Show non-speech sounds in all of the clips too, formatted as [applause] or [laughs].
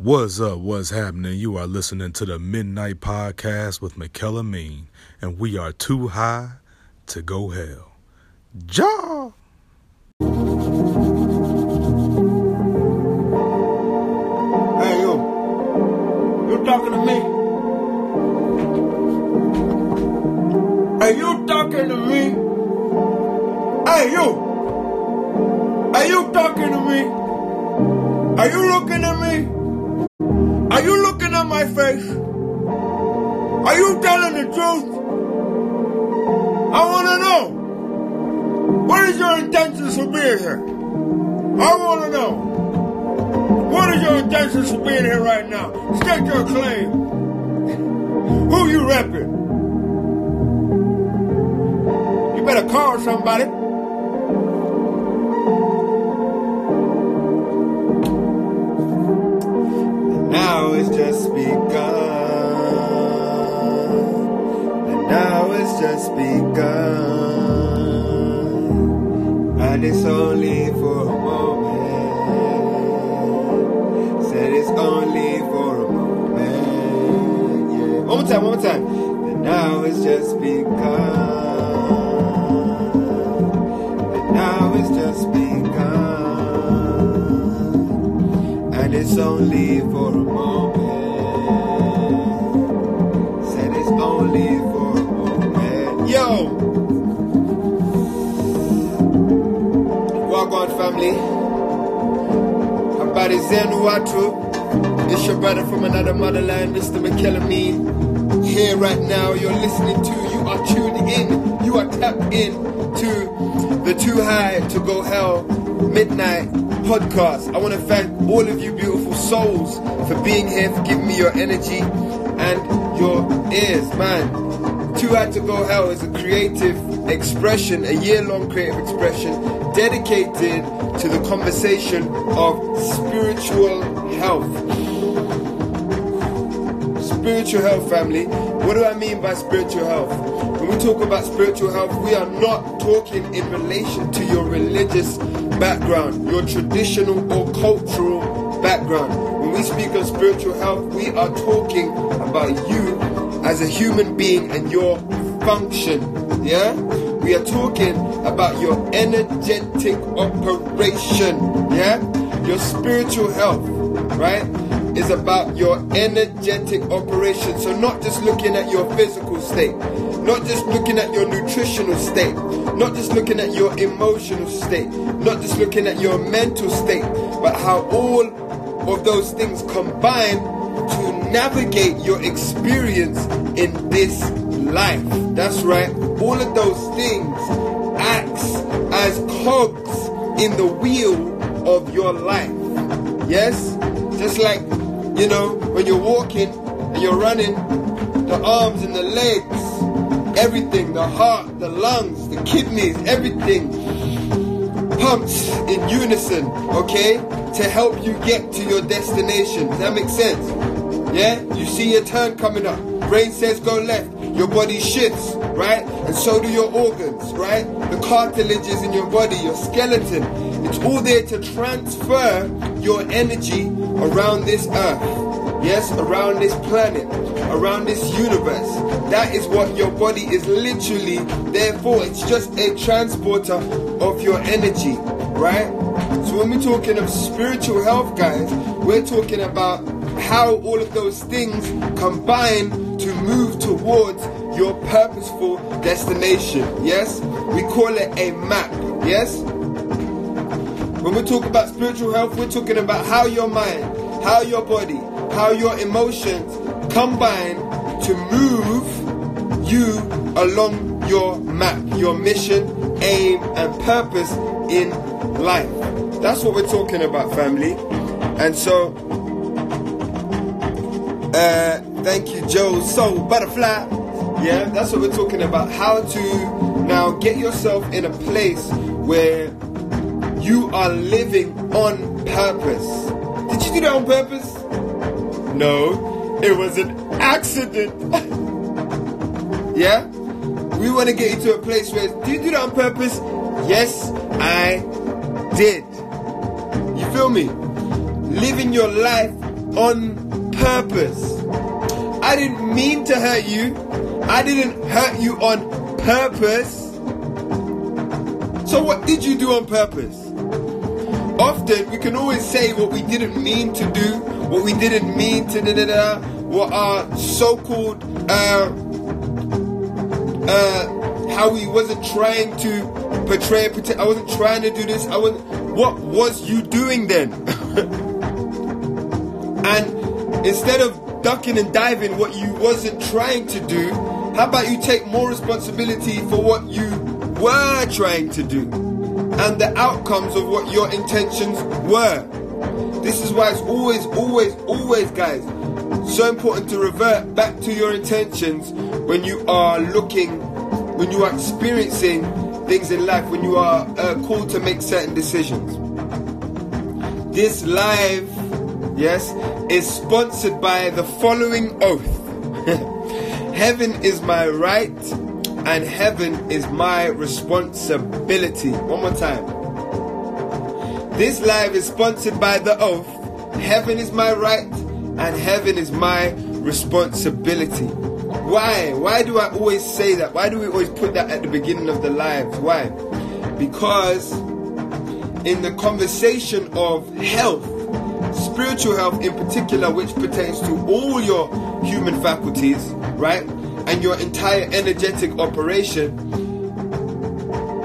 What's up? What's happening? You are listening to the Midnight Podcast with Mean, and we are too high to go hell. Ja! Hey, you. You talking to me? Hey, you talking to me? Hey, you. Are you talking to me? Are you looking at me? Are you looking at my face? Are you telling the truth? I want to know. What is your intentions for being here? I want to know. What is your intentions for being here right now? State your claim. Who you repping? You better call somebody. Now it's just begun. And now it's just begun. And it's only for a moment. Said it's only for a moment. Yeah. One more time, one more time. And now it's just begun. It's only for a moment. Said it's only for a moment. Yo! Wagwan family. Habari zenu watu. It's your brother from another motherland, Mr. McKellamine. Here right now, you're listening to, you are tuned in, you are tapped in to the Too High to Go Hell Midnight podcast. I want to thank all of you beautiful souls for being here, for giving me your energy and your ears, man. Too High to Go Hell is a creative expression, a year long creative expression dedicated to the conversation of spiritual health. Spiritual health, family. What do I mean by spiritual health? When we talk about spiritual health, we are not talking in relation to your religious background, your traditional or cultural background. When we speak of spiritual health, we are talking about you as a human being and your function. Yeah? We are talking about your energetic operation. Yeah? Your spiritual health, right? Is about your energetic operation. So, not just looking at your physical state, not just looking at your nutritional state, not just looking at your emotional state, not just looking at your mental state, but how all of those things combine to navigate your experience in this life. That's right. All of those things acts as cogs in the wheel of your life. Yes? Just like, you know, when you're walking and you're running, the arms and the legs, everything, the heart, the lungs, the kidneys, everything pumps in unison, okay? To help you get to your destination. Does that make sense? Yeah? You see your turn coming up. Brain says go left. Your body shifts, right? And so do your organs, right? The cartilages in your body, your skeleton. It's all there to transfer your energy around this earth. Yes, around this planet, around this universe. That is what your body is literally there for. It's just a transporter of your energy, right? So when we're talking of spiritual health, guys, we're talking about how all of those things combine move towards your purposeful destination. Yes? We call it a map. Yes? When we talk about spiritual health, we're talking about how your mind, how your body, how your emotions combine to move you along your map, your mission, aim, and purpose in life. That's what we're talking about, family. And so, uh, thank you, Joe So, Butterfly. Yeah, that's what we're talking about. How to now get yourself in a place where you are living on purpose. Did you do that on purpose? No, it was an accident. [laughs] yeah? We want to get you to a place where, did you do that on purpose? Yes, I did. You feel me? Living your life on purpose. I didn't mean to hurt you. I didn't hurt you on purpose. So, what did you do on purpose? Often we can always say what we didn't mean to do, what we didn't mean to da da da, what our so called, uh, uh, how we wasn't trying to portray, I wasn't trying to do this, I wasn't. What was you doing then? [laughs] and instead of ducking and diving what you wasn't trying to do, how about you take more responsibility for what you were trying to do and the outcomes of what your intentions were? This is why it's always, always, always, guys, so important to revert back to your intentions when you are looking, when you are experiencing things in life, when you are uh, called to make certain decisions. This live, yes, is sponsored by the following oath. [laughs] Heaven is my right and heaven is my responsibility. One more time. This live is sponsored by the oath Heaven is my right and heaven is my responsibility. Why? Why do I always say that? Why do we always put that at the beginning of the lives? Why? Because in the conversation of health, spiritual health in particular, which pertains to all your human faculties, right? And your entire energetic operation.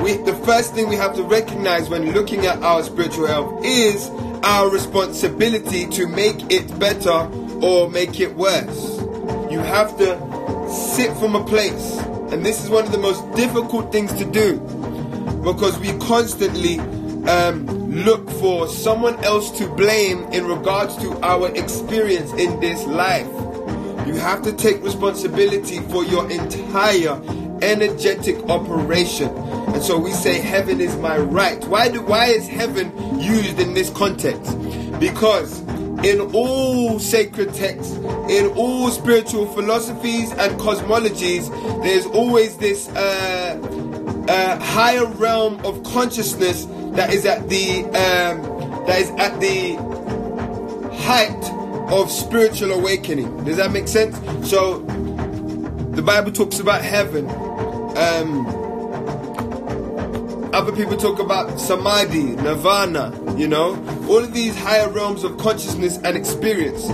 We, the first thing we have to recognize when looking at our spiritual health is our responsibility to make it better or make it worse. You have to sit from a place, and this is one of the most difficult things to do because we constantly um, look for someone else to blame in regards to our experience in this life. You have to take responsibility for your entire energetic operation. And so we say heaven is my right. Why do why is heaven used in this context? Because in all sacred texts, in all spiritual philosophies and cosmologies, there's always this uh, uh, higher realm of consciousness that is at the um, that is at the height of spiritual awakening. Does that make sense? So the Bible talks about heaven. Um, other people talk about samadhi, nirvana, you know, all of these higher realms of consciousness and experiences.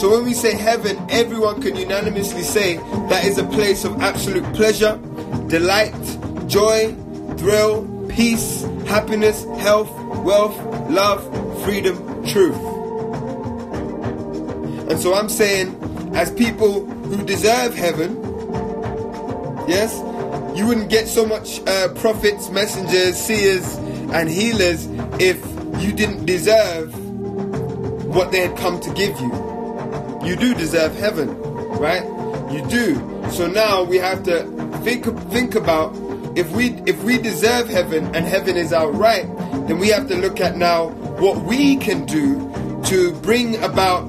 So when we say heaven, everyone can unanimously say that is a place of absolute pleasure, delight, joy, thrill, peace, happiness, health, wealth, love, freedom, truth. And so I'm saying, as people who deserve heaven, yes, you wouldn't get so much uh, prophets, messengers, seers, and healers if you didn't deserve what they had come to give you. You do deserve heaven, right? You do. So now we have to think think about if we if we deserve heaven and heaven is our right, then we have to look at now what we can do to bring about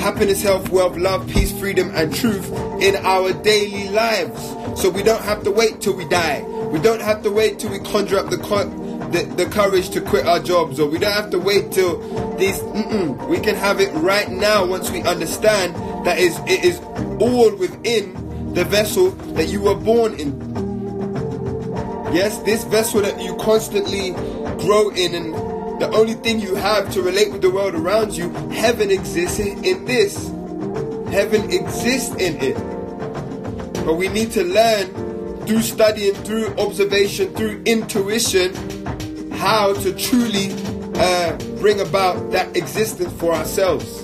happiness, health, wealth, love, peace, freedom, and truth in our daily lives. So we don't have to wait till we die. We don't have to wait till we conjure up the the, the courage to quit our jobs, or we don't have to wait till these. We can have it right now once we understand that is it is all within the vessel that you were born in. Yes, this vessel that you constantly grow in and the only thing you have to relate with the world around you, heaven exists in this. Heaven exists in it. But we need to learn through studying, through observation, through intuition, how to truly uh, bring about that existence for ourselves.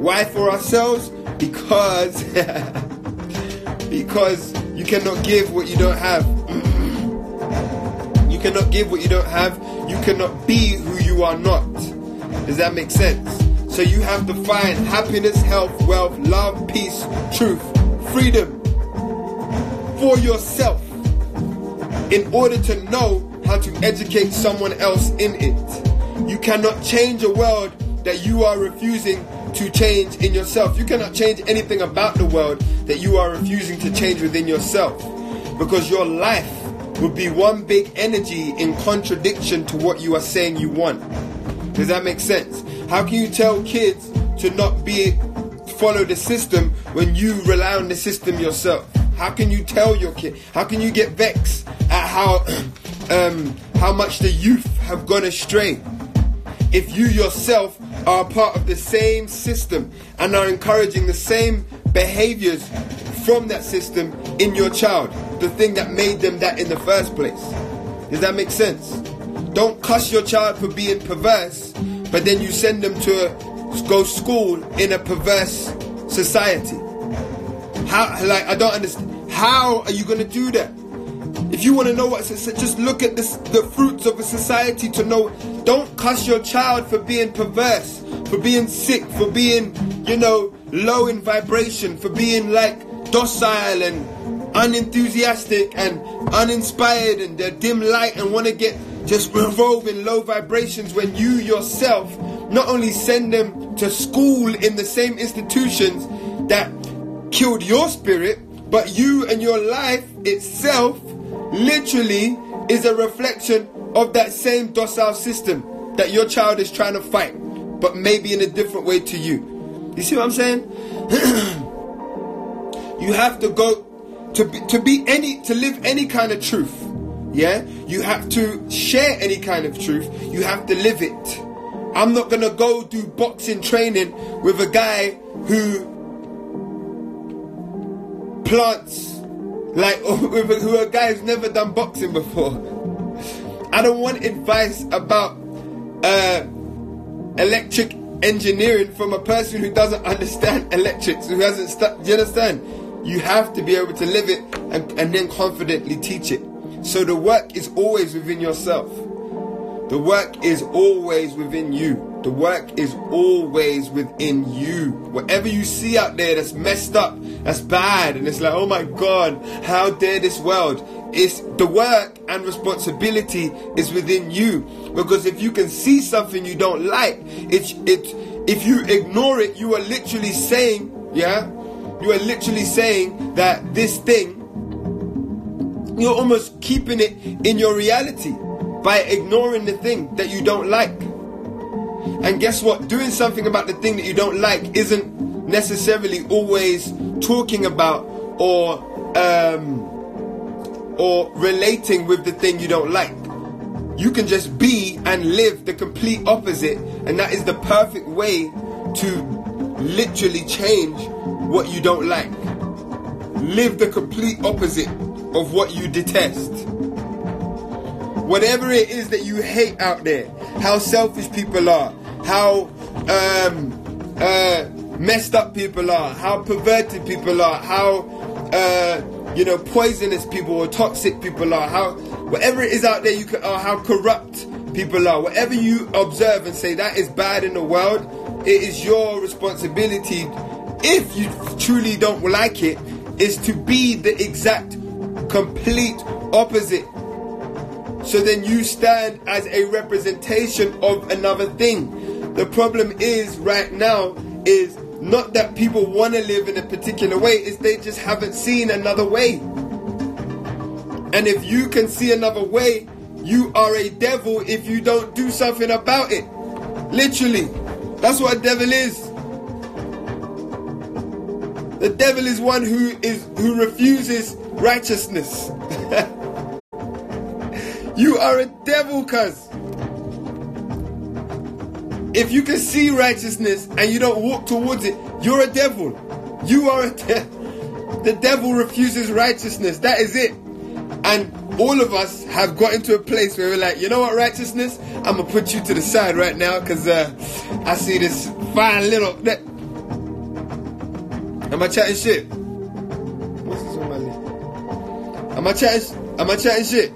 Why for ourselves? Because [laughs] because you cannot give what you don't have. Cannot give what you don't have. You cannot be who you are not. Does that make sense? So you have to find happiness, health, wealth, love, peace, truth, freedom for yourself in order to know how to educate someone else in it. You cannot change a world that you are refusing to change in yourself. You cannot change anything about the world that you are refusing to change within yourself because your life would be one big energy in contradiction to what you are saying you want. Does that make sense? How can you tell kids to not be follow the system when you rely on the system yourself? How can you tell your kid? How can you get vexed at how [clears throat] um, how much the youth have gone astray? If you yourself are part of the same system and are encouraging the same behaviors from that system in your child, the thing that made them that in the first place. Does that make sense? Don't cuss your child for being perverse, but then you send them to go school in a perverse society. How, like, I don't understand. How are you going to do that? If you want to know what, just look at this, the fruits of a society to know. Don't cuss your child for being perverse, for being sick, for being, you know, low in vibration, for being like docile and unenthusiastic and uninspired and they're dim light and want to get just revolve in low vibrations when you yourself not only send them to school in the same institutions that killed your spirit, but you and your life itself literally is a reflection of that same docile system that your child is trying to fight, but maybe in a different way to you. You see what I'm saying? [clears throat] you have to go to be, to be any to live any kind of truth. Yeah, you have to share any kind of truth. You have to live it. I'm not gonna go do boxing training with a guy who plants like [laughs] with a, who a guy who's never done boxing before. I don't want advice about uh, electric engineering from a person who doesn't [laughs] understand electrics, who hasn't. Stu- do you understand? You have to be able to live it and, and then confidently teach it. So the work is always within yourself. The work is always within you. The work is always within you. Whatever you see out there that's messed up, that's bad, and it's like, oh my God, how dare this world? It's the work and responsibility is within you. Because if you can see something you don't like, it's it if you ignore it, you are literally saying, yeah, you are literally saying that this thing, you're almost keeping it in your reality by ignoring the thing that you don't like. And guess what? Doing something about the thing that you don't like isn't necessarily always talking about or um, or relating with the thing you don't like. You can just be and live the complete opposite, and that is the perfect way to literally change what you don't like. Live the complete opposite of what you detest. Whatever it is that you hate out there, how selfish people are, how um, uh, messed up people are, how perverted people are, how uh, you know poisonous people or toxic people are, how whatever it is out there you can, or how corrupt people are. Whatever you observe and say that is bad in the world, it is your responsibility. If you truly don't like it, is to be the exact, complete opposite. So then you stand as a representation of another thing. The problem is right now is not that people want to live in a particular way, is they just haven't seen another way. And if you can see another way, you are a devil if you don't do something about it. Literally. That's what a devil is. The devil is one who is who refuses righteousness. [laughs] you are a devil, cuz. If you can see righteousness and you don't walk towards it, you're a devil. You are a [laughs] devil. The devil refuses righteousness. That is it. And all of us have got into a place where we're like, you know what, righteousness? I'm gonna put you to the side right now because uh, I see this fine little. That... Am I chatting shit? What's this on my lip? Am I chatting? Am I chatting shit?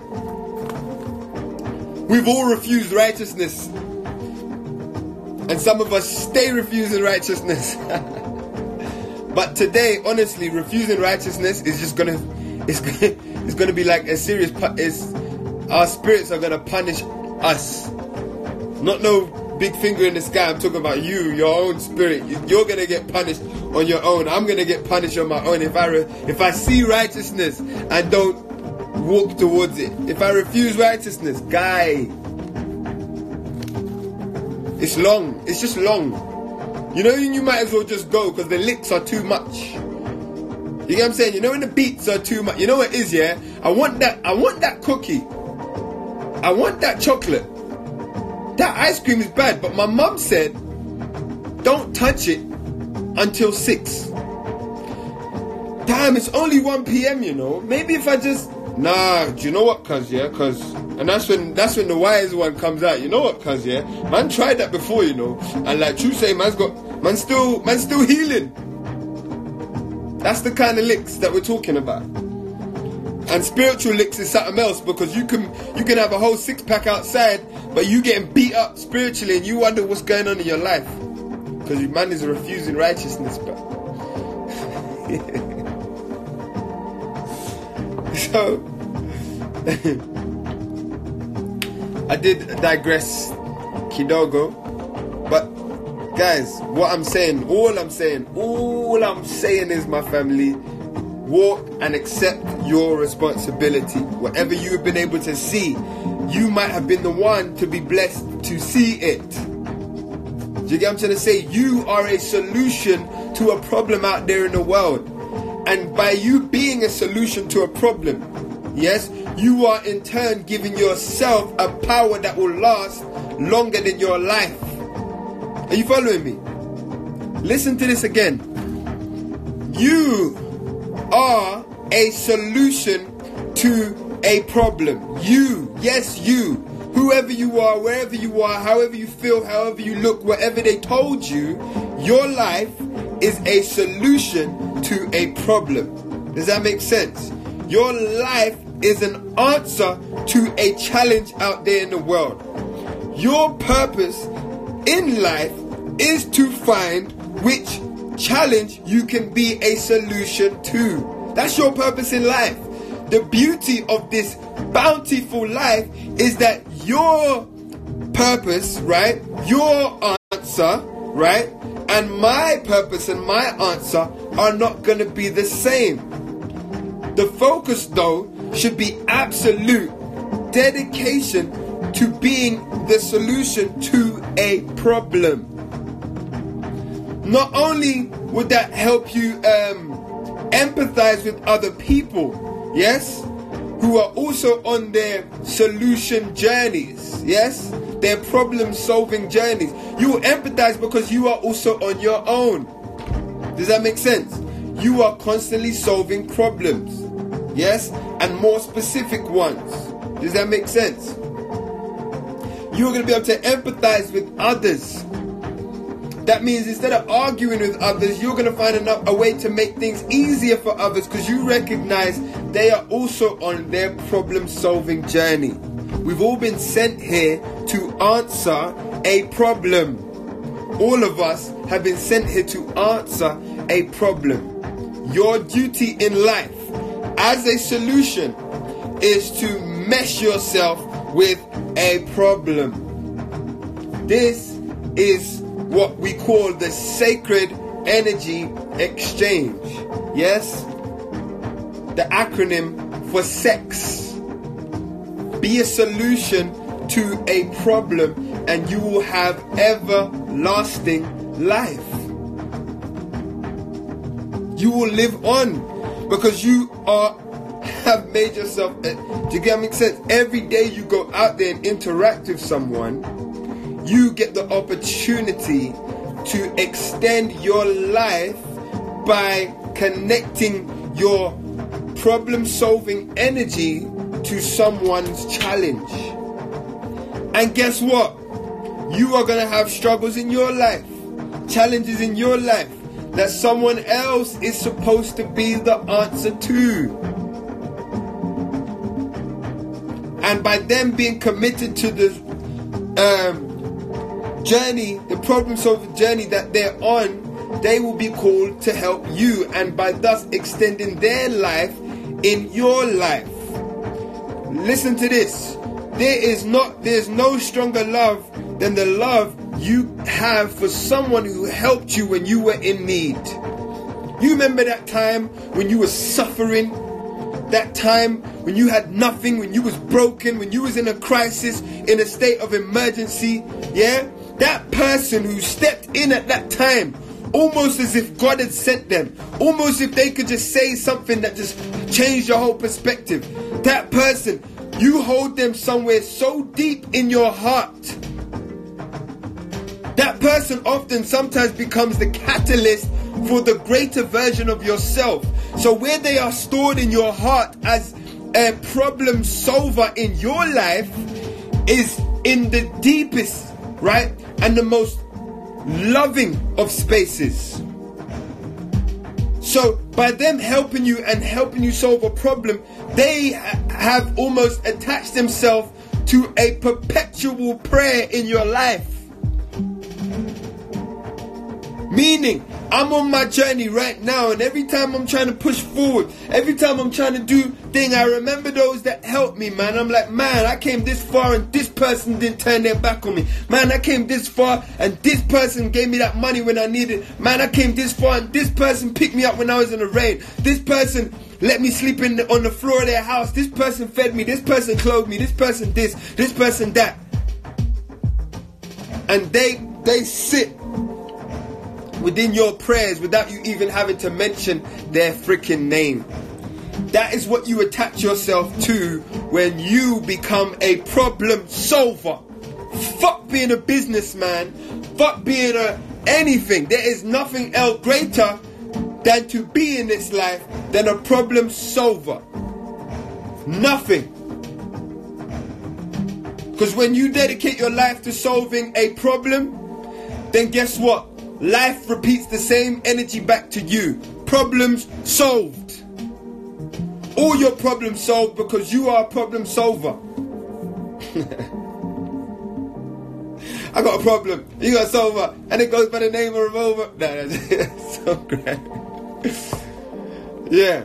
We've all refused righteousness, and some of us stay refusing righteousness. [laughs] but today, honestly, refusing righteousness is just gonna. It's gonna it's going to be like a serious. Is our spirits are going to punish us. Not no big finger in the sky. I'm talking about you, your own spirit. You're going to get punished on your own. I'm going to get punished on my own if I re- if I see righteousness and don't walk towards it. If I refuse righteousness, guy. It's long. It's just long. You know, you might as well just go because the licks are too much. You get what I'm saying? You know when the beats are too much. You know what it is, yeah? I want that. I want that cookie. I want that chocolate. That ice cream is bad, but my mum said, don't touch it until six. Damn, it's only 1 p.m. You know. Maybe if I just nah. Do you know what, cuz yeah? Cuz and that's when that's when the wise one comes out. You know what, cuz yeah? Man tried that before, you know. And like true say, man's got man still man still healing. That's the kind of licks that we're talking about. And spiritual licks is something else because you can you can have a whole six pack outside, but you getting beat up spiritually and you wonder what's going on in your life. Because your man is refusing righteousness, but [laughs] so [laughs] I did digress Kidogo. Guys, what I'm saying, all I'm saying, all I'm saying is my family, walk and accept your responsibility. Whatever you have been able to see, you might have been the one to be blessed to see it. Do you get what I'm trying to say? You are a solution to a problem out there in the world. And by you being a solution to a problem, yes, you are in turn giving yourself a power that will last longer than your life. Are you following me? Listen to this again. You are a solution to a problem. You, yes, you, whoever you are, wherever you are, however you feel, however you look, whatever they told you, your life is a solution to a problem. Does that make sense? Your life is an answer to a challenge out there in the world. Your purpose in life is to find which challenge you can be a solution to. That's your purpose in life. The beauty of this bountiful life is that your purpose, right? Your answer, right? And my purpose and my answer are not going to be the same. The focus, though, should be absolute dedication to being the solution to a problem. Not only would that help you um, empathize with other people, yes, who are also on their solution journeys, yes, their problem solving journeys. You will empathize because you are also on your own. Does that make sense? You are constantly solving problems, yes, and more specific ones. Does that make sense? You're going to be able to empathize with others. That means instead of arguing with others, you're going to find a, a way to make things easier for others because you recognize they are also on their problem solving journey. We've all been sent here to answer a problem. All of us have been sent here to answer a problem. Your duty in life as a solution is to mesh yourself with a problem. This is what we call the sacred energy exchange. Yes? The acronym for sex. Be a solution to a problem and you will have everlasting life. You will live on because you are have made yourself. Uh, do you get me sense? Every day you go out there and interact with someone, you get the opportunity to extend your life by connecting your problem solving energy to someone's challenge. And guess what? You are going to have struggles in your life, challenges in your life that someone else is supposed to be the answer to. And by them being committed to the um, journey, the problem solving journey that they're on, they will be called to help you, and by thus extending their life in your life. Listen to this. There is not there's no stronger love than the love you have for someone who helped you when you were in need. You remember that time when you were suffering? That time when you had nothing, when you was broken, when you was in a crisis, in a state of emergency, yeah? that person who stepped in at that time, almost as if God had sent them, almost if they could just say something that just changed your whole perspective. That person, you hold them somewhere so deep in your heart. That person often sometimes becomes the catalyst for the greater version of yourself. So, where they are stored in your heart as a problem solver in your life is in the deepest, right? And the most loving of spaces. So, by them helping you and helping you solve a problem, they have almost attached themselves to a perpetual prayer in your life. Meaning, I'm on my journey right now, and every time I'm trying to push forward, every time I'm trying to do thing, I remember those that helped me, man. I'm like, man, I came this far, and this person didn't turn their back on me. Man, I came this far, and this person gave me that money when I needed. Man, I came this far, and this person picked me up when I was in the rain. This person let me sleep in the, on the floor of their house. This person fed me. This person clothed me. This person this. This person that. And they they sit within your prayers without you even having to mention their freaking name. That is what you attach yourself to when you become a problem solver. Fuck being a businessman. Fuck being a anything. There is nothing else greater than to be in this life than a problem solver. Nothing. Because when you dedicate your life to solving a problem, then guess what? Life repeats the same energy back to you. Problems solved. All your problems solved because you are a problem solver. [laughs] I got a problem. You got a solver, and it goes by the name of revolver. Nah, [laughs] that's so great. yeah.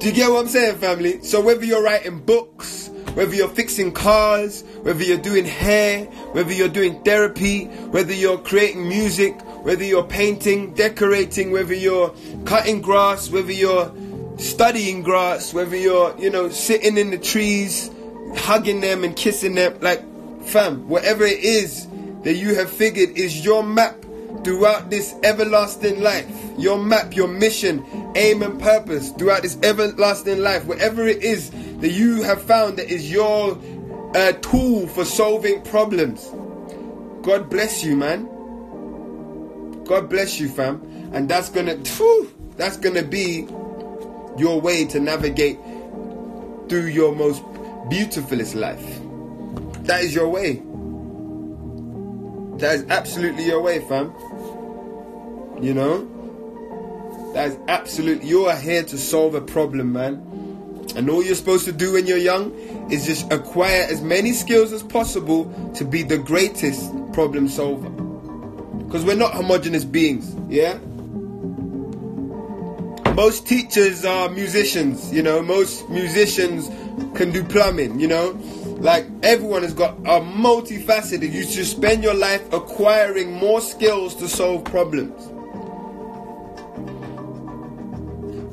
Do you get what I'm saying, family? So whether you're writing books, whether you're fixing cars, whether you're doing hair, whether you're doing therapy, whether you're creating music, whether you're painting, decorating, whether you're cutting grass, whether you're studying grass, whether you're, you know, sitting in the trees, hugging them and kissing them, like, fam, whatever it is that you have figured is your map throughout this everlasting life, your map, your mission, aim, and purpose throughout this everlasting life, whatever it is that you have found that is your uh, tool for solving problems. God bless you, man. God bless you, fam. And that's gonna, that's gonna be your way to navigate through your most beautifulest life. That is your way. That is absolutely your way, fam. You know? That is absolutely, you are here to solve a problem, man. And all you're supposed to do when you're young is just acquire as many skills as possible to be the greatest problem solver. Because we're not homogenous beings, yeah? Most teachers are musicians, you know, most musicians can do plumbing, you know? Like everyone has got a multifaceted. You should spend your life acquiring more skills to solve problems.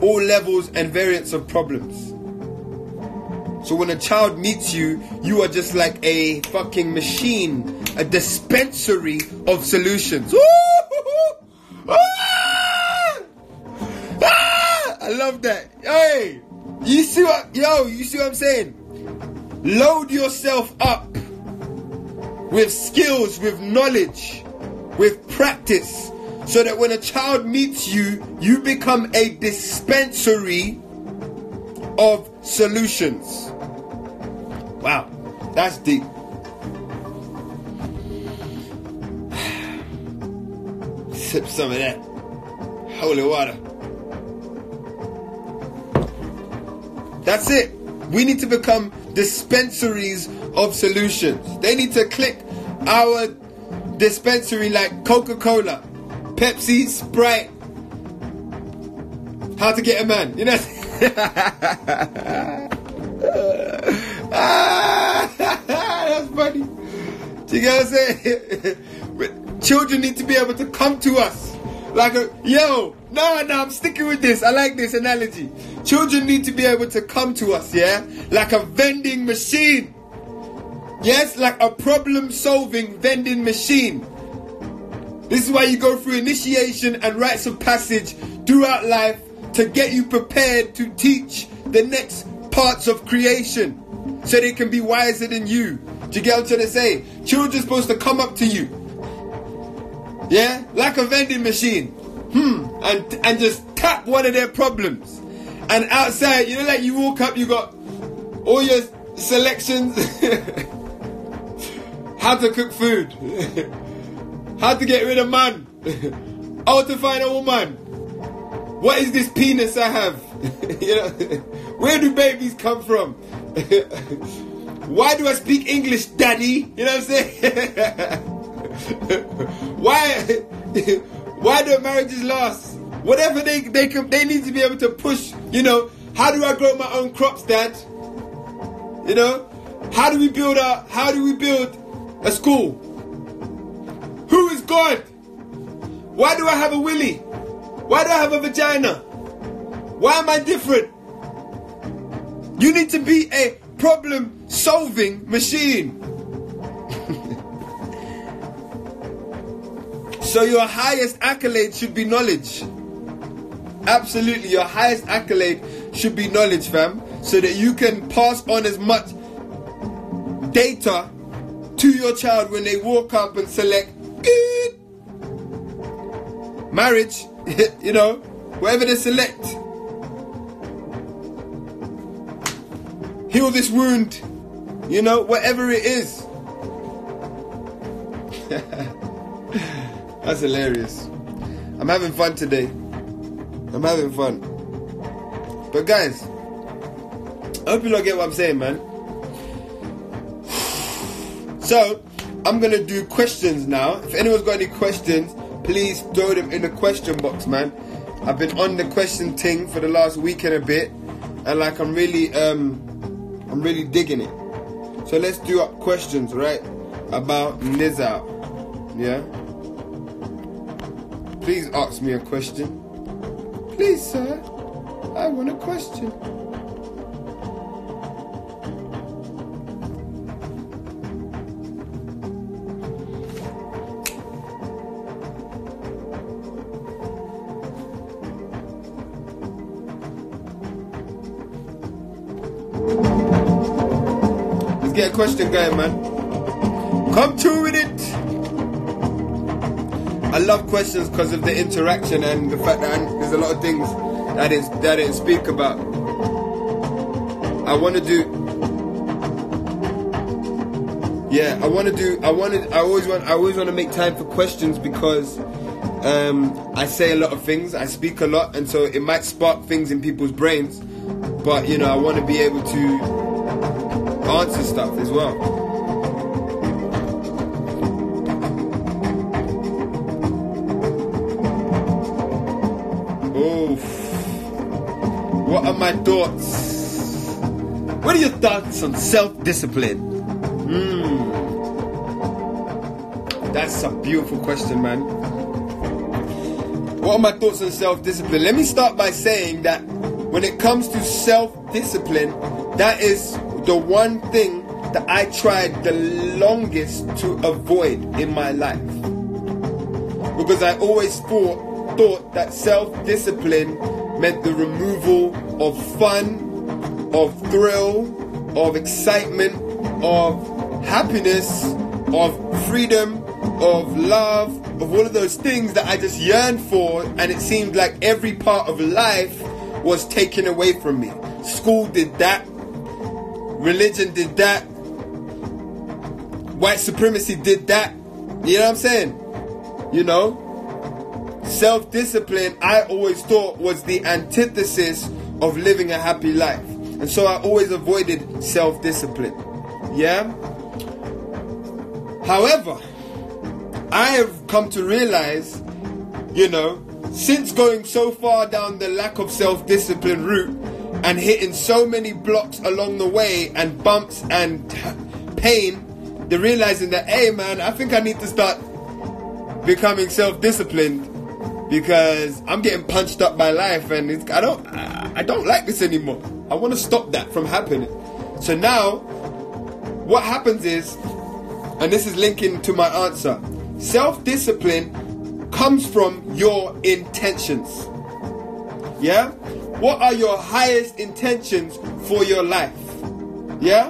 All levels and variants of problems. So when a child meets you, you are just like a fucking machine, a dispensary of solutions. Ah! Ah! I love that. Hey, you see what? Yo, you see what I'm saying? Load yourself up with skills, with knowledge, with practice, so that when a child meets you, you become a dispensary of solutions. Wow, that's deep. Sip some of that holy water. That's it. We need to become dispensaries of solutions. They need to click our dispensary like Coca Cola, Pepsi, Sprite. How to get a man, you know? [laughs] [laughs] That's funny. Do you get what I'm saying? [laughs] Children need to be able to come to us. Like a yo, no, no, I'm sticking with this. I like this analogy. Children need to be able to come to us, yeah? Like a vending machine. Yes, like a problem solving vending machine. This is why you go through initiation and rites of passage throughout life to get you prepared to teach the next parts of creation so they can be wiser than you. Do you get what I'm trying to say? Children's supposed to come up to you. Yeah? Like a vending machine. Hmm. And and just tap one of their problems. And outside, you know, like you walk up, you got all your selections. [laughs] How to cook food. [laughs] How to get rid of man. [laughs] How to find a woman. What is this penis I have? [laughs] you know, where do babies come from? [laughs] Why do I speak English, daddy? You know what I'm saying? [laughs] why why do marriages last? Whatever they they can they need to be able to push, you know, how do I grow my own crops, dad? You know? How do we build a how do we build a school? Who is God? Why do I have a willy? Why do I have a vagina? Why am I different? You need to be a problem solving machine. [laughs] so your highest accolade should be knowledge. Absolutely, your highest accolade should be knowledge, fam, so that you can pass on as much data to your child when they walk up and select marriage, [laughs] you know, whatever they select. Heal this wound, you know, whatever it is. [laughs] That's hilarious. I'm having fun today. I'm having fun. But guys, I hope you don't get what I'm saying, man. [sighs] So, I'm gonna do questions now. If anyone's got any questions, please throw them in the question box, man. I've been on the question thing for the last week and a bit, and like I'm really, um, I'm really digging it. So let's do up questions, right? About Nizar. Yeah. Please ask me a question. Please, sir. I want a question. A question going, man. Come through with it. I love questions because of the interaction and the fact that there's a lot of things that that I didn't speak about. I want to do. Yeah, I want to do. I wanted. I always want. I always want to make time for questions because um, I say a lot of things. I speak a lot, and so it might spark things in people's brains. But you know, I want to be able to answer stuff as well. What are my thoughts? What are your thoughts on self discipline? Hmm. That's a beautiful question, man. What are my thoughts on self discipline? Let me start by saying that when it comes to self discipline, that is the one thing that I tried the longest to avoid in my life. Because I always thought thought that self-discipline meant the removal of fun, of thrill, of excitement, of happiness, of freedom, of love, of all of those things that I just yearned for, and it seemed like every part of life was taken away from me. School did that, religion did that, white supremacy did that. You know what I'm saying? You know? Self discipline, I always thought was the antithesis of living a happy life. And so I always avoided self discipline. Yeah? However, I have come to realize, you know, since going so far down the lack of self discipline route and hitting so many blocks along the way and bumps and pain, the realizing that, hey man, I think I need to start becoming self disciplined because I'm getting punched up by life and I don't I don't like this anymore. I want to stop that from happening. So now what happens is, and this is linking to my answer, self discipline comes from your intentions. Yeah? What are your highest intentions for your life? Yeah?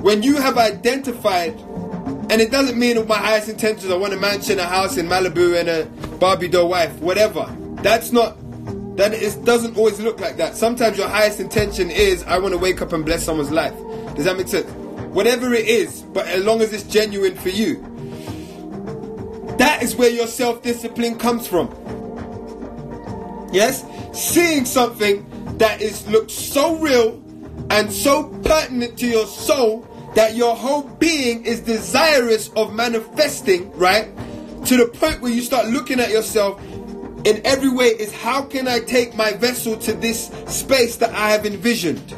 When you have identified, and it doesn't mean my highest intentions, I want a mansion, a house in Malibu, and a Barbie doll wife, whatever. That's not, that it doesn't always look like that. Sometimes your highest intention is, I want to wake up and bless someone's life. Does that make sense? Whatever it is, but as long as it's genuine for you. That is where your self discipline comes from. Yes? Seeing something that is looks so real and so pertinent to your soul that your whole being is desirous of manifesting, right? To the point where you start looking at yourself in every way is how can I take my vessel to this space that I have envisioned?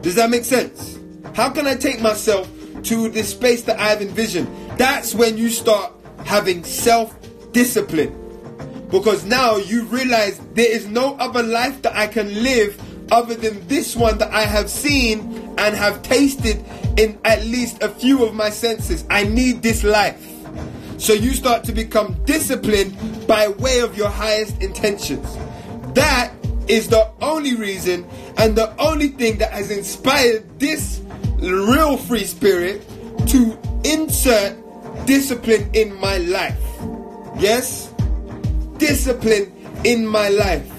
Does that make sense? How can I take myself to this space that I have envisioned? That's when you start having self discipline. Because now you realize there is no other life that I can live other than this one that I have seen and have tasted in at least a few of my senses. I need this life. So you start to become disciplined by way of your highest intentions. That is the only reason and the only thing that has inspired this real free spirit to insert discipline in my life. Yes? Discipline in my life.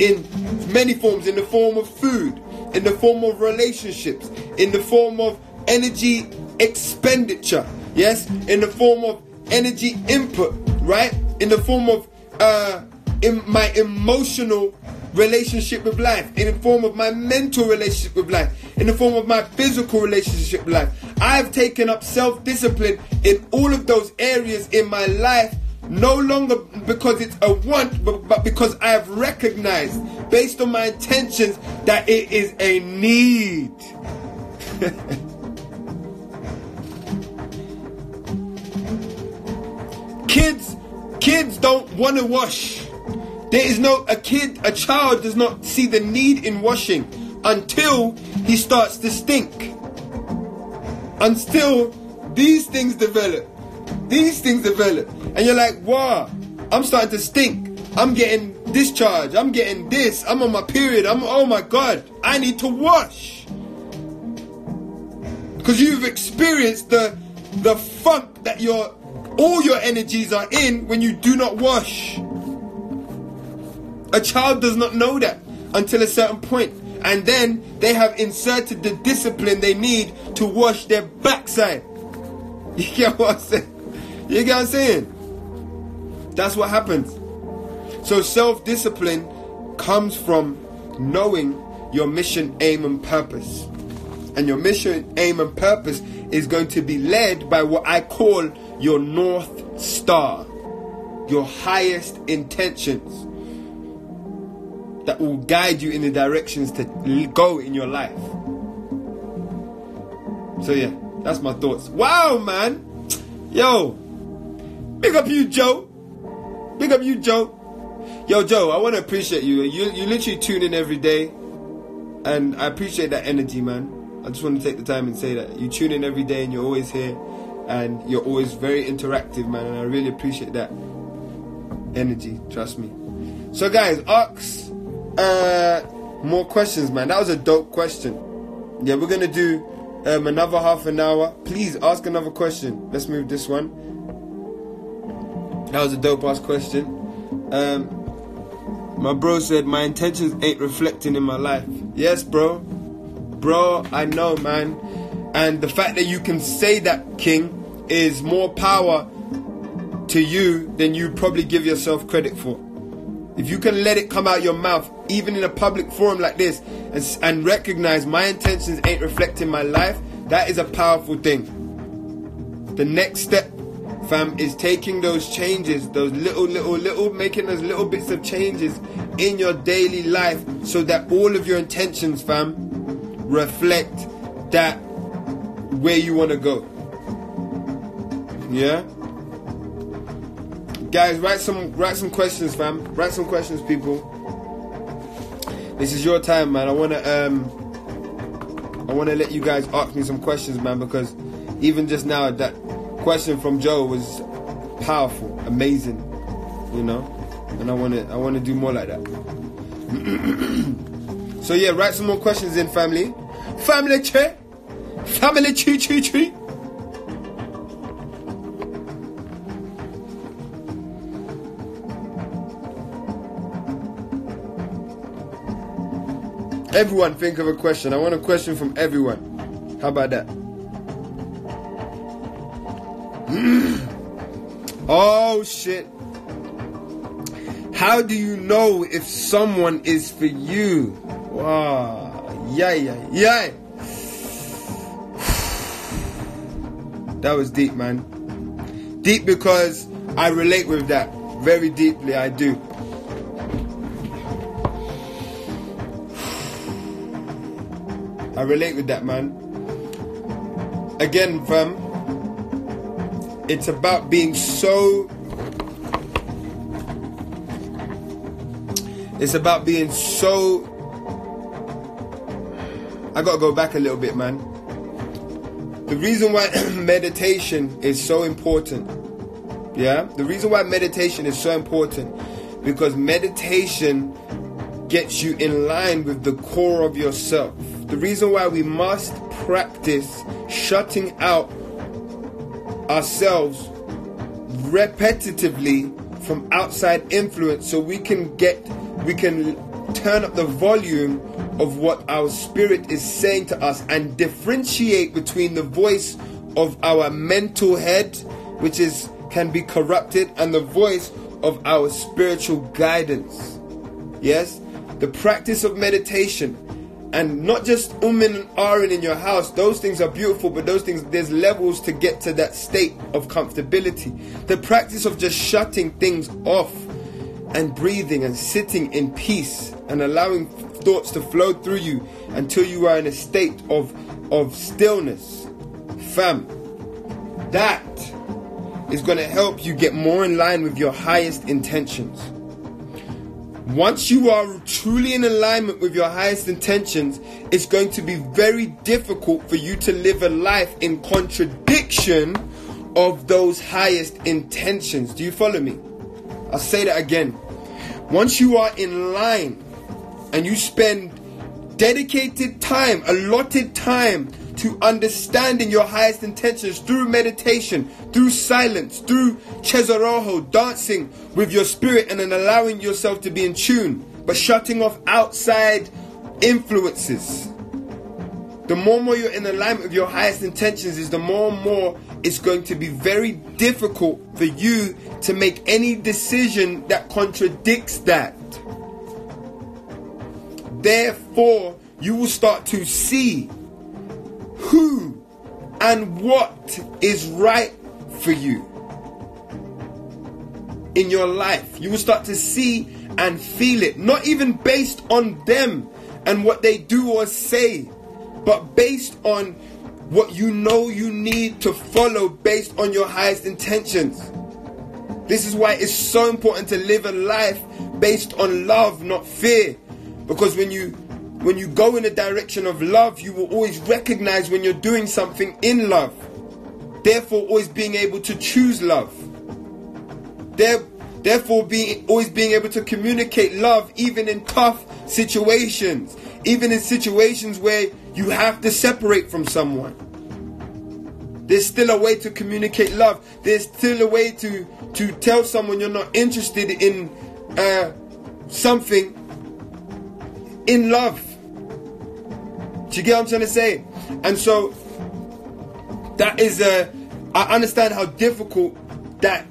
In many forms, in the form of food, in the form of relationships, in the form of energy expenditure, yes, in the form of energy input, right? In the form of uh, in my emotional relationship with life, in the form of my mental relationship with life, in the form of my physical relationship with life. I've taken up self discipline in all of those areas in my life, no longer because it's a want, but, because I have recognized, based on my intentions, that it is a need. [laughs] kids, kids don't want to wash. There is no a kid, a child does not see the need in washing until he starts to stink. Until these things develop. These things develop. And you're like, wow, I'm starting to stink. I'm getting discharge. I'm getting this. I'm on my period. I'm oh my god. I need to wash. Because you've experienced the the funk that your all your energies are in when you do not wash. A child does not know that until a certain point. And then they have inserted the discipline they need to wash their backside. [laughs] You get what I'm saying? You get what I'm saying? That's what happens. So self discipline comes from knowing your mission, aim, and purpose. And your mission, aim, and purpose is going to be led by what I call your North Star, your highest intentions that will guide you in the directions to go in your life. So, yeah, that's my thoughts. Wow, man! Yo, big up you, Joe. Big up you, Joe. Yo, Joe, I want to appreciate you. You you literally tune in every day, and I appreciate that energy, man. I just want to take the time and say that you tune in every day, and you're always here, and you're always very interactive, man. And I really appreciate that energy. Trust me. So, guys, ask uh, more questions, man. That was a dope question. Yeah, we're gonna do um, another half an hour. Please ask another question. Let's move this one. That was a dope ass question. Um, my bro said my intentions ain't reflecting in my life. Yes, bro. Bro, I know, man. And the fact that you can say that, King, is more power to you than you probably give yourself credit for. If you can let it come out your mouth, even in a public forum like this, and, and recognize my intentions ain't reflecting my life, that is a powerful thing. The next step, fam, is taking those changes, those little, little, little, making those little bits of changes in your daily life so that all of your intentions, fam, reflect that where you want to go. Yeah? Guys, write some write some questions, fam. Write some questions, people. This is your time, man. I wanna um I want to let you guys ask me some questions, man, because even just now, that question from Joe was powerful, amazing, you know, and I want to I want to do more like that. [clears throat] so yeah, write some more questions in, family. Family check, family choo choo choo. Everyone think of a question. I want a question from everyone. How about that? [clears throat] oh shit. How do you know if someone is for you? Wow. Yeah, yeah, yeah. [sighs] That was deep, man. Deep because I relate with that. Very deeply, I do. [sighs] I relate with that, man. Again, fam, it's about being so. It's about being so. I gotta go back a little bit, man. The reason why [clears throat] meditation is so important, yeah? The reason why meditation is so important because meditation gets you in line with the core of yourself. The reason why we must practice shutting out ourselves repetitively from outside influence so we can get we can turn up the volume of what our spirit is saying to us and differentiate between the voice of our mental head which is can be corrupted and the voice of our spiritual guidance. Yes? The practice of meditation and not just ummin and arin in your house those things are beautiful but those things there's levels to get to that state of comfortability. The practice of just shutting things off and breathing and sitting in peace and allowing thoughts to flow through you until you are in a state of of stillness. Fam that is going to help you get more in line with your highest intentions once you are truly in alignment with your highest intentions, it's going to be very difficult for you to live a life in contradiction of those highest intentions. Do you follow me? I'll say that again. Once you are in line and you spend dedicated time, allotted time to understanding your highest intentions through meditation, through silence, through Cesarajo, dancing with your spirit and then allowing yourself to be in tune, but shutting off outside influences. The more and more you're in alignment with your highest intentions, is the more and more it's going to be very difficult for you to make any decision that contradicts that. Therefore, you will start to see who and what is right for you in your life. You will start to see and feel it, not even based on them and what they do or say, but based on what you know you need to follow based on your highest intentions. This is why it's so important to live a life based on love, not fear. Because when you when you go in the direction of love, you will always recognize when you're doing something in love. Therefore, always being able to choose love. Therefore, being always being able to communicate love even in tough situations, even in situations where you have to separate from someone. There's still a way to communicate love. There's still a way to to tell someone you're not interested in uh, something in love. Do you get what I'm trying to say? And so that is a. I understand how difficult that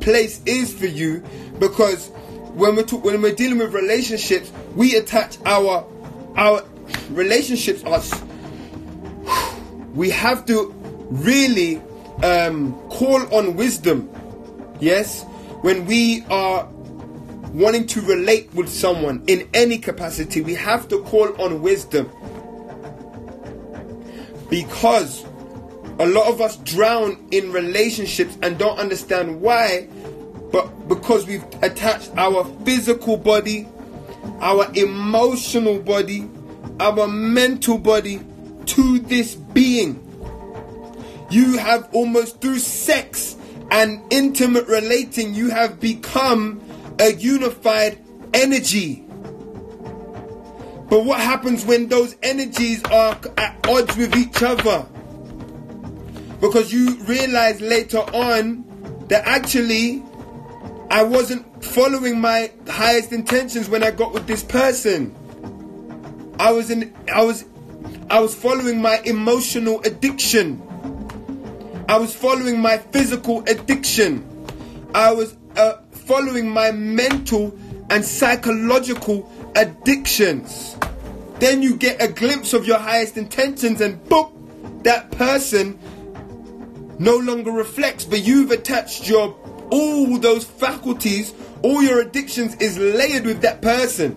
place is for you because when we're talk, when we're dealing with relationships, we attach our our relationships us. We have to really um, call on wisdom. Yes, when we are wanting to relate with someone in any capacity, we have to call on wisdom because a lot of us drown in relationships and don't understand why, but because we've attached our physical body, our emotional body, our mental body to this being. You have almost through sex and intimate relating, you have become a unified energy. But what happens when those energies are at odds with each other? Because you realize later on that actually I wasn't following my highest intentions when I got with this person. I was in I was I was following my emotional addiction. I was following my physical addiction. I was uh, following my mental and psychological addictions. Then you get a glimpse of your highest intentions, and boom, that person no longer reflects, but you've attached your all those faculties, all your addictions is layered with that person.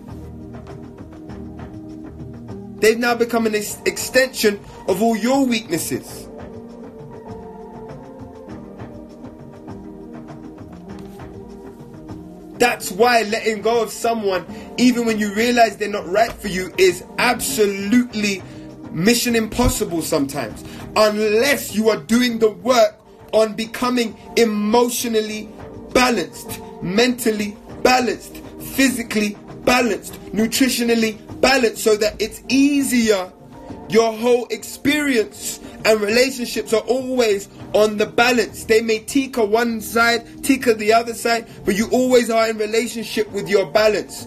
They've now become an ex- extension of all your weaknesses. That's why letting go of someone, even when you realize they're not right for you, is absolutely mission impossible sometimes. Unless you are doing the work on becoming emotionally balanced, mentally balanced, physically balanced, nutritionally balanced, so that it's easier. Your whole experience and relationships are always on the balance. They may tika one side, tika the other side, but you always are in relationship with your balance.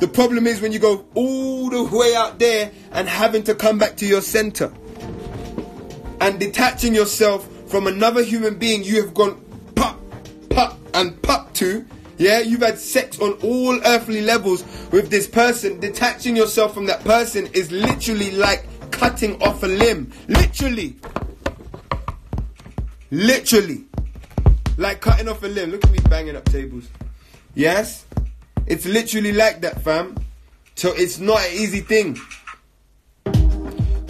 The problem is when you go all the way out there and having to come back to your center and detaching yourself from another human being you have gone pop, pop, and pop to. Yeah, you've had sex on all earthly levels with this person. Detaching yourself from that person is literally like cutting off a limb. Literally. Literally. Like cutting off a limb. Look at me banging up tables. Yes? It's literally like that, fam. So it's not an easy thing.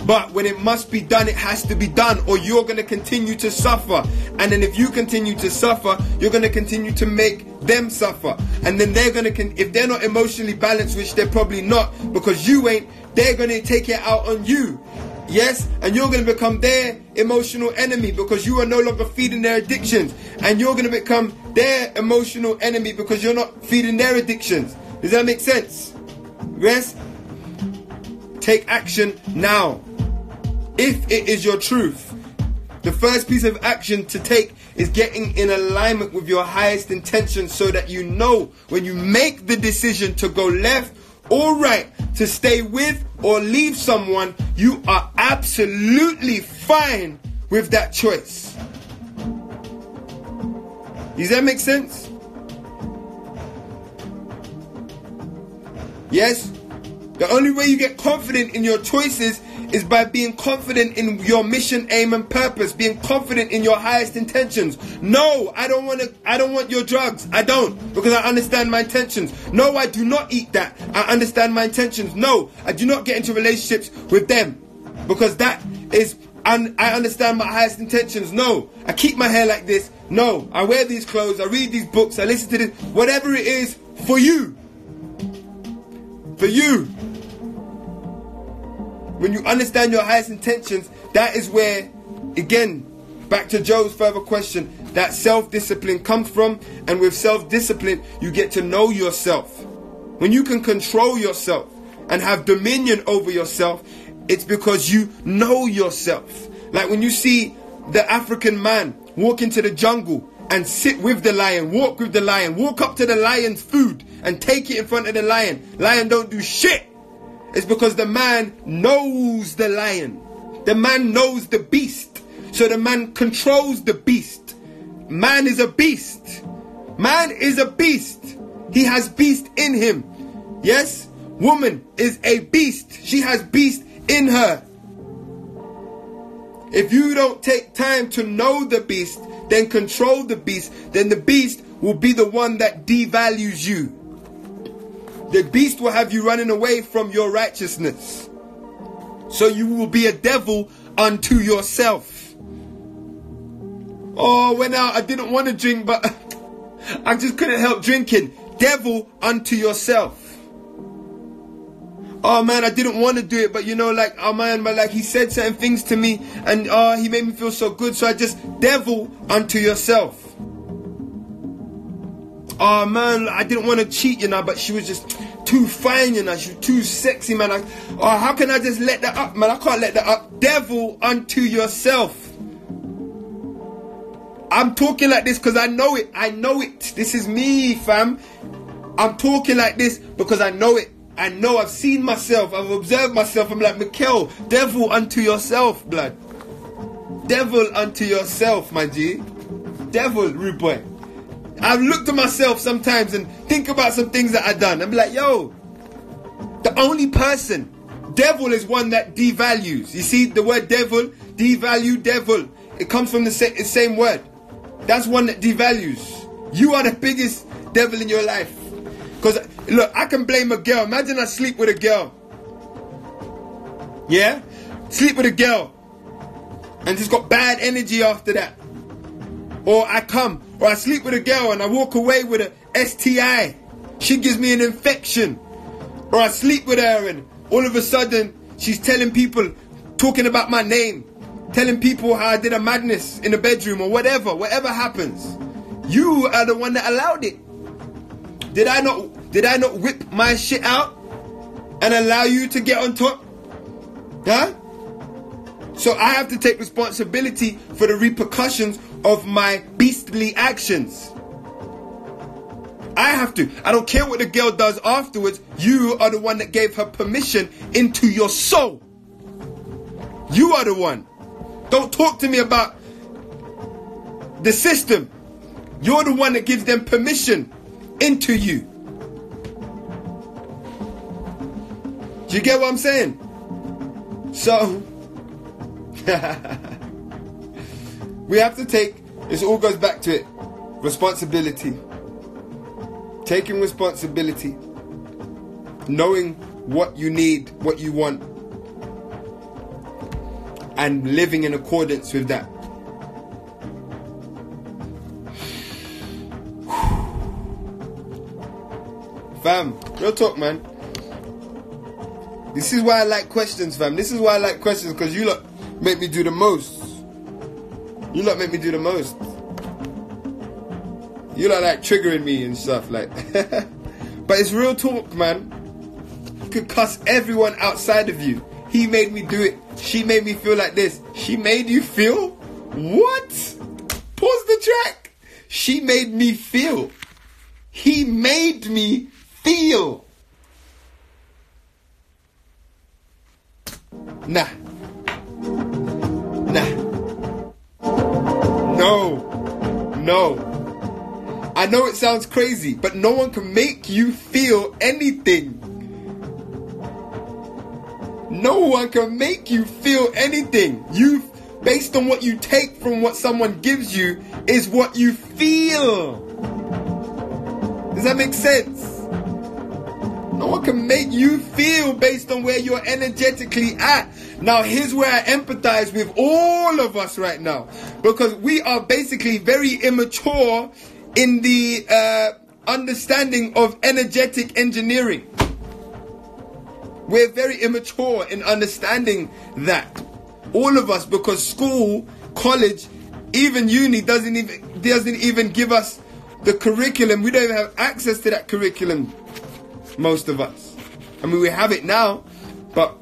But when it must be done, it has to be done, or you're going to continue to suffer. And then if you continue to suffer, you're going to continue to make them suffer. And then they're going to, if they're not emotionally balanced, which they're probably not, because you ain't, they're going to take it out on you. Yes, and you're going to become their emotional enemy because you are no longer feeding their addictions. And you're going to become their emotional enemy because you're not feeding their addictions. Does that make sense? Yes? Take action now. If it is your truth, the first piece of action to take is getting in alignment with your highest intention so that you know when you make the decision to go left or right, to stay with or leave someone, you are absolutely fine with that choice. Does that make sense? Yes? The only way you get confident in your choices is by being confident in your mission, aim, and purpose, being confident in your highest intentions. No, I don't want to, I don't want your drugs. I don't, because I understand my intentions. No, I do not eat that. I understand my intentions. No, I do not get into relationships with them, because that is, and I understand my highest intentions. No, I keep my hair like this. No, I wear these clothes, I read these books, I listen to this, whatever it is for you. For you. When you understand your highest intentions, that is where, again, back to Joe's further question, that self discipline comes from. And with self discipline, you get to know yourself. When you can control yourself and have dominion over yourself, it's because you know yourself. Like when you see the African man walk into the jungle and sit with the lion, walk with the lion, walk up to the lion's food and take it in front of the lion. Lion don't do shit. It's because the man knows the lion. The man knows the beast. So the man controls the beast. Man is a beast. Man is a beast. He has beast in him. Yes? Woman is a beast. She has beast in her. If you don't take time to know the beast, then control the beast, then the beast will be the one that devalues you. The beast will have you running away from your righteousness. So you will be a devil unto yourself. Oh, when I, I didn't want to drink, but [laughs] I just couldn't help drinking. Devil unto yourself. Oh man, I didn't want to do it, but you know, like, oh man, but like he said certain things to me, and oh, he made me feel so good, so I just devil unto yourself. Oh man, I didn't want to cheat, you know, but she was just too fine, you know, she was too sexy, man. I, oh, how can I just let that up, man? I can't let that up. Devil unto yourself. I'm talking like this because I know it. I know it. This is me, fam. I'm talking like this because I know it. I know I've seen myself. I've observed myself. I'm like, Mikkel, devil unto yourself, blood. Devil unto yourself, my G. Devil, rude boy. I've looked at myself sometimes and think about some things that I've done. I'm like, yo, the only person, devil is one that devalues. You see the word devil, devalue, devil. It comes from the same word. That's one that devalues. You are the biggest devil in your life. Because, look, I can blame a girl. Imagine I sleep with a girl. Yeah? Sleep with a girl. And just got bad energy after that. Or I come, or I sleep with a girl and I walk away with a STI. She gives me an infection. Or I sleep with her and all of a sudden she's telling people, talking about my name, telling people how I did a madness in the bedroom or whatever, whatever happens. You are the one that allowed it. Did I not did I not whip my shit out and allow you to get on top? Huh? So I have to take responsibility for the repercussions of my beastly actions. I have to. I don't care what the girl does afterwards. You are the one that gave her permission into your soul. You are the one. Don't talk to me about the system. You're the one that gives them permission into you. You get what I'm saying? So, [laughs] we have to take, this all goes back to it responsibility. Taking responsibility. Knowing what you need, what you want, and living in accordance with that. [sighs] Fam, real talk, man. This is why I like questions, fam. This is why I like questions because you lot make me do the most. You lot make me do the most. You lot like triggering me and stuff, like. [laughs] but it's real talk, man. You could cuss everyone outside of you. He made me do it. She made me feel like this. She made you feel? What? Pause the track. She made me feel. He made me feel. Nah. Nah. No. No. I know it sounds crazy, but no one can make you feel anything. No one can make you feel anything. You, based on what you take from what someone gives you, is what you feel. Does that make sense? One can make you feel based on where you're energetically at. Now, here's where I empathize with all of us right now because we are basically very immature in the uh, understanding of energetic engineering. We're very immature in understanding that. All of us, because school, college, even uni doesn't even doesn't even give us the curriculum. We don't even have access to that curriculum most of us. I mean, we have it now, but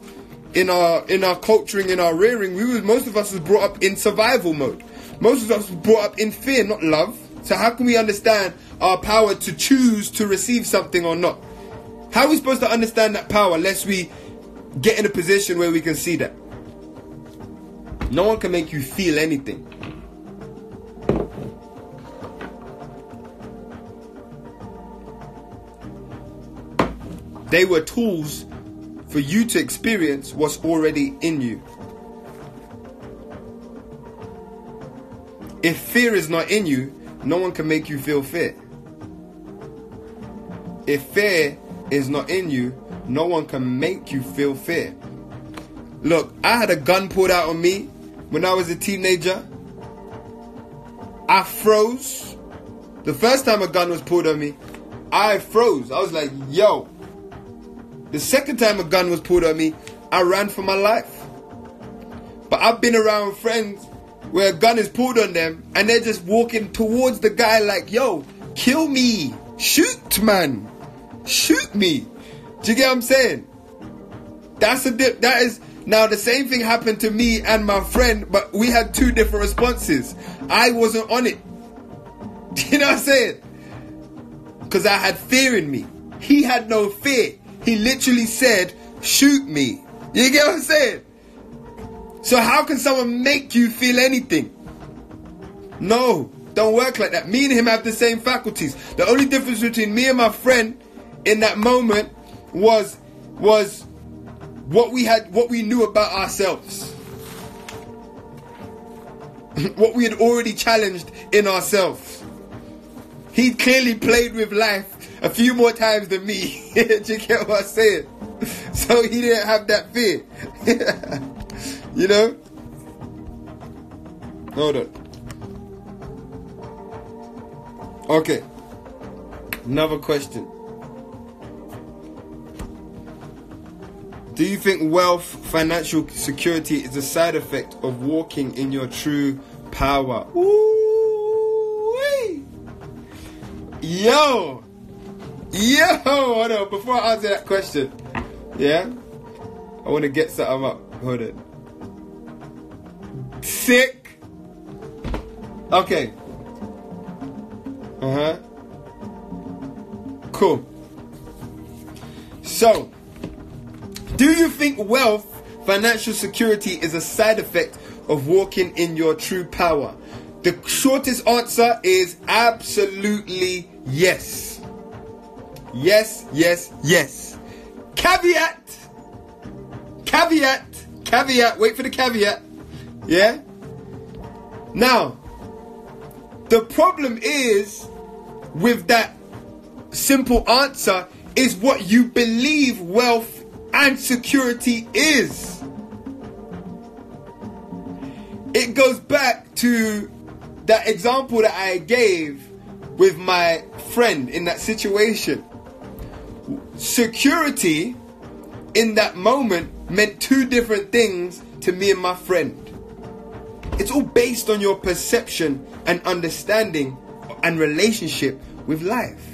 in our in our culturing, in our rearing, we was most of us was brought up in survival mode. Most of us was brought up in fear, not love. So how can we understand our power to choose to receive something or not? How are we supposed to understand that power unless we get in a position where we can see that? No one can make you feel anything. They were tools for you to experience what's already in you. If fear is not in you, no one can make you feel fear. If fear is not in you, no one can make you feel fear. Look, I had a gun pulled out on me when I was a teenager. I froze. The first time a gun was pulled on me, I froze. I was like, yo, The second time a gun was pulled on me, I ran for my life. But I've been around friends where a gun is pulled on them and they're just walking towards the guy like, yo, kill me. Shoot, man. Shoot me. Do you get what I'm saying? That's a dip. That is now the same thing happened to me and my friend, but we had two different responses. I wasn't on it. [laughs] You know what I'm saying? Because I had fear in me. He had no fear. He literally said, shoot me. You get what I'm saying? So how can someone make you feel anything? No, don't work like that. Me and him have the same faculties. The only difference between me and my friend in that moment was was what we had what we knew about ourselves. [laughs] what we had already challenged in ourselves. He clearly played with life a few more times than me. [laughs] You get what I'm saying? So he didn't have that fear. [laughs] You know? Hold on. Okay. Another question. Do you think wealth, financial security is a side effect of walking in your true power? Ooh-wee. Yo! Yo! Hold on, before I answer that question, yeah? I want to get something up. Hold on. Sick. Okay. Uh huh. Cool. So, do you think wealth, financial security is a side effect of walking in your true power? The shortest answer is absolutely yes. Yes, yes, yes. Caveat. Caveat. Caveat. Wait for the caveat. Yeah? Now, the problem is with that simple answer is what you believe wealth and security is. It goes back to that example that I gave with my friend in that situation. Security in that moment meant two different things to me and my friend. It's all based on your perception and understanding and relationship with life.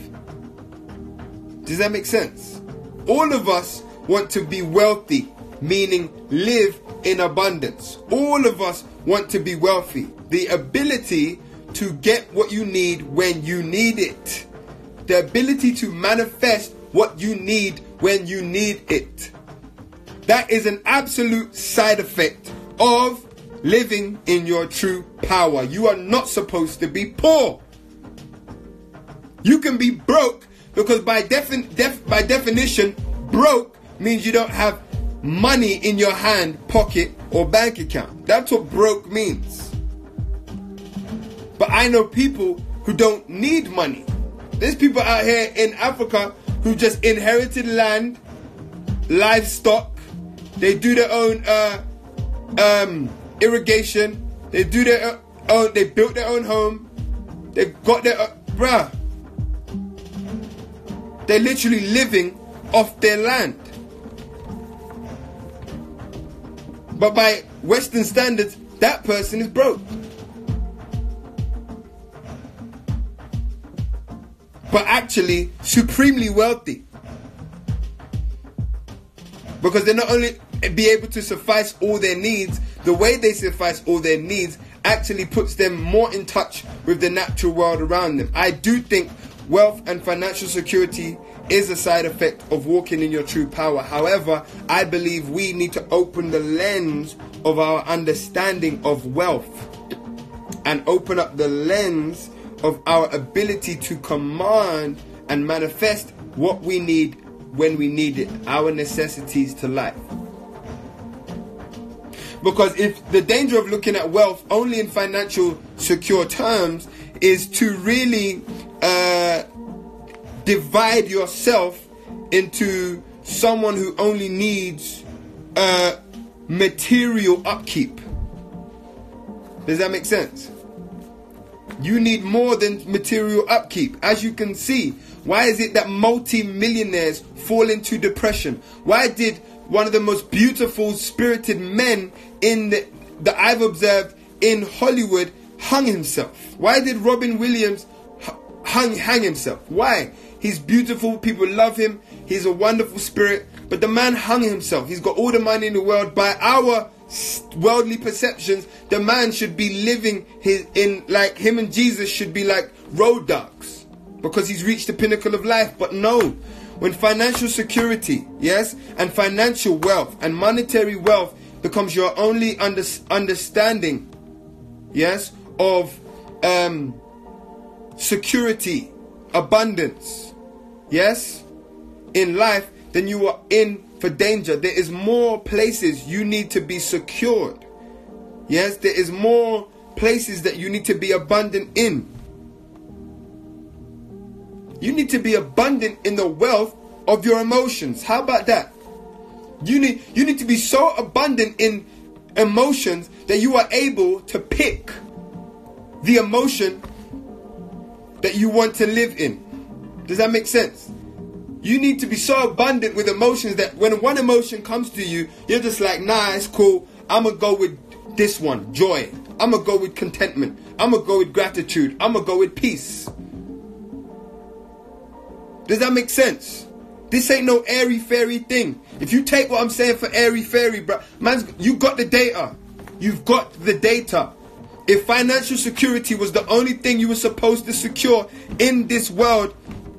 Does that make sense? All of us want to be wealthy, meaning live in abundance. All of us want to be wealthy. The ability to get what you need when you need it. The ability to manifest what you need when you need it. That is an absolute side effect of living in your true power. You are not supposed to be poor. You can be broke because by defin- def- by definition, broke means you don't have money in your hand, pocket, or bank account. That's what broke means. But I know people who don't need money. There's people out here in Africa who just inherited land, livestock. They do their own uh, um, irrigation. They do their own. They built their own home. They got their uh, bruh. They're literally living off their land. But by Western standards, that person is broke. But actually, supremely wealthy. Because they not only be able to suffice all their needs, the way they suffice all their needs actually puts them more in touch with the natural world around them. I do think wealth and financial security is a side effect of walking in your true power. However, I believe we need to open the lens of our understanding of wealth and open up the lens of our ability to command and manifest what we need when we need it, our necessities to life. Because if the danger of looking at wealth only in financial secure terms is to really uh, divide yourself into someone who only needs uh, material upkeep. Does that make sense? You need more than material upkeep. As you can see, why is it that multi-millionaires fall into depression? Why did one of the most beautiful spirited men in the, that I've observed in Hollywood hung himself? Why did Robin Williams hung hang himself? Why? He's beautiful, people love him, he's a wonderful spirit, but the man hung himself. He's got all the money in the world by our worldly perceptions, the man should be living his in like him and Jesus should be like road dogs because he's reached the pinnacle of life. But no, when financial security, yes, and financial wealth and monetary wealth becomes your only under, understanding, yes, of um, security, abundance, yes, in life, then you are in for danger. There is more places you need to be secured. Yes, there is more places that you need to be abundant in. You need to be abundant in the wealth of your emotions. How about that? You need you need to be so abundant in emotions that you are able to pick the emotion that you want to live in. Does that make sense? You need to be so abundant with emotions that when one emotion comes to you, you're just like, nah, it's cool. I'm gonna go with this one, joy. I'm gonna go with contentment. I'm gonna go with gratitude. I'm gonna go with peace. Does that make sense? This ain't no airy fairy thing. If you take what I'm saying for airy fairy, bro, man, you got the data. You've got the data. If financial security was the only thing you were supposed to secure in this world,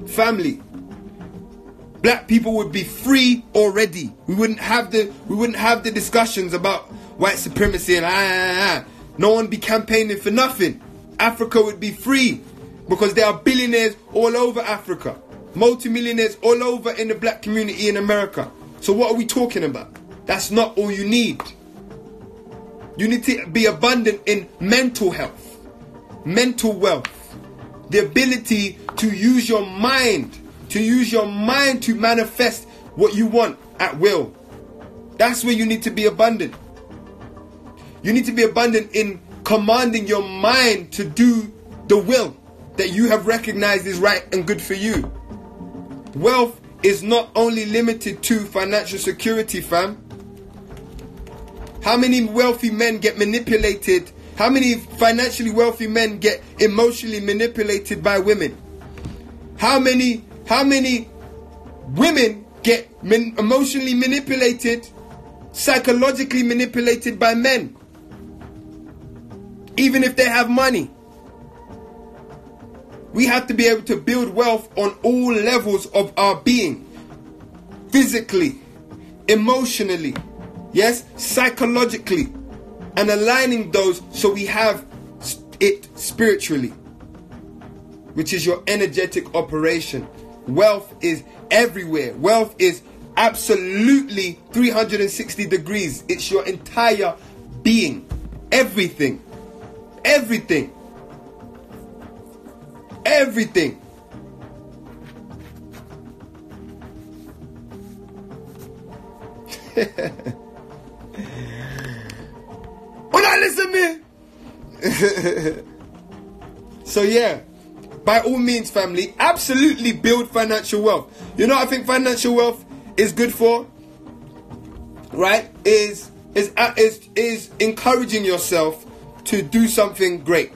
family, black people would be free already. We wouldn't have the we wouldn't have the discussions about white supremacy and ah, ah, ah. no one be campaigning for nothing. Africa would be free because there are billionaires all over Africa, multimillionaires all over in the black community in America. So what are we talking about? That's not all you need. You need to be abundant in mental health, mental wealth, the ability to use your mind to use your mind to manifest what you want at will. That's where you need to be abundant. You need to be abundant in commanding your mind to do the will that you have recognized is right and good for you. Wealth is not only limited to financial security, fam. How many wealthy men get manipulated? How many financially wealthy men get emotionally manipulated by women? How many how many women get emotionally manipulated, psychologically manipulated by men? Even if they have money. We have to be able to build wealth on all levels of our being physically, emotionally, yes, psychologically, and aligning those so we have it spiritually, which is your energetic operation. Wealth is everywhere. Wealth is absolutely 360 degrees. It's your entire being. Everything. Everything. Everything. [laughs] when I listen me. [laughs] so yeah, by all means, family, absolutely build financial wealth. You know, I think financial wealth is good for, right? Is is uh, is is encouraging yourself to do something great,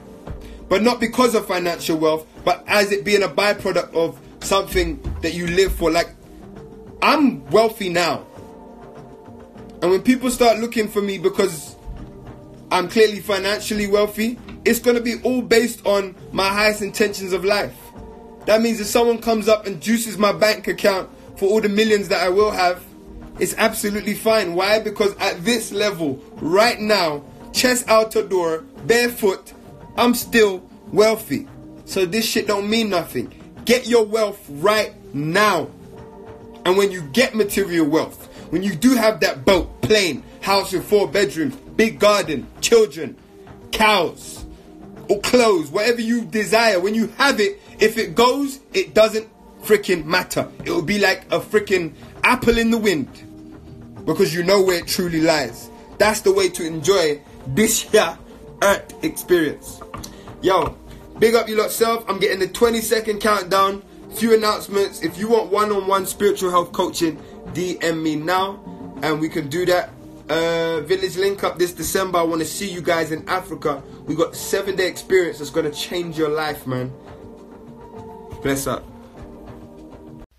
but not because of financial wealth, but as it being a byproduct of something that you live for. Like, I'm wealthy now, and when people start looking for me because I'm clearly financially wealthy, it's going to be all based on my highest intentions of life. That means if someone comes up and juices my bank account for all the millions that I will have, it's absolutely fine. Why? Because at this level, right now, chest out the door, barefoot, I'm still wealthy. So this shit don't mean nothing. Get your wealth right now. And when you get material wealth, when you do have that boat, plane, house with four bedrooms, big garden, children, cows, or clothes, whatever you desire, when you have it, if it goes, it doesn't freaking matter. It will be like a freaking apple in the wind because you know where it truly lies. That's the way to enjoy this here earth experience. Yo, Big up you lot self. I'm getting the 20 second countdown. Few announcements. If you want one on one spiritual health coaching, DM me now and we can do that. Uh, Village Link Up this December. I want to see you guys in Africa. We got seven day experience that's going to change your life, man. Bless up.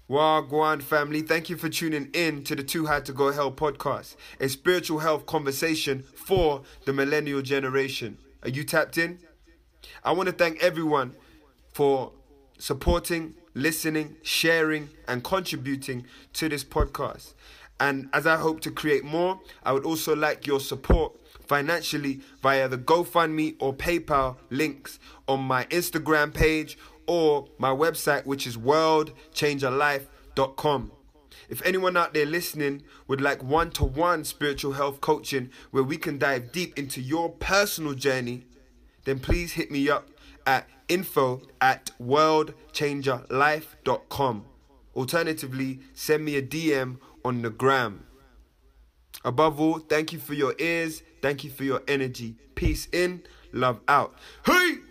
Wagwan family, thank you for tuning in to the Too High to Go Hell podcast, a spiritual health conversation for the millennial generation. Are you tapped in? I want to thank everyone for supporting, listening, sharing, and contributing to this podcast. And as I hope to create more, I would also like your support financially via the GoFundMe or PayPal links on my Instagram page or my website, which is worldchangerlife.com. If anyone out there listening would like one to one spiritual health coaching where we can dive deep into your personal journey, then please hit me up at info at worldchangerlife.com. Alternatively, send me a DM on the gram. Above all, thank you for your ears. Thank you for your energy. Peace in, love out. Hey!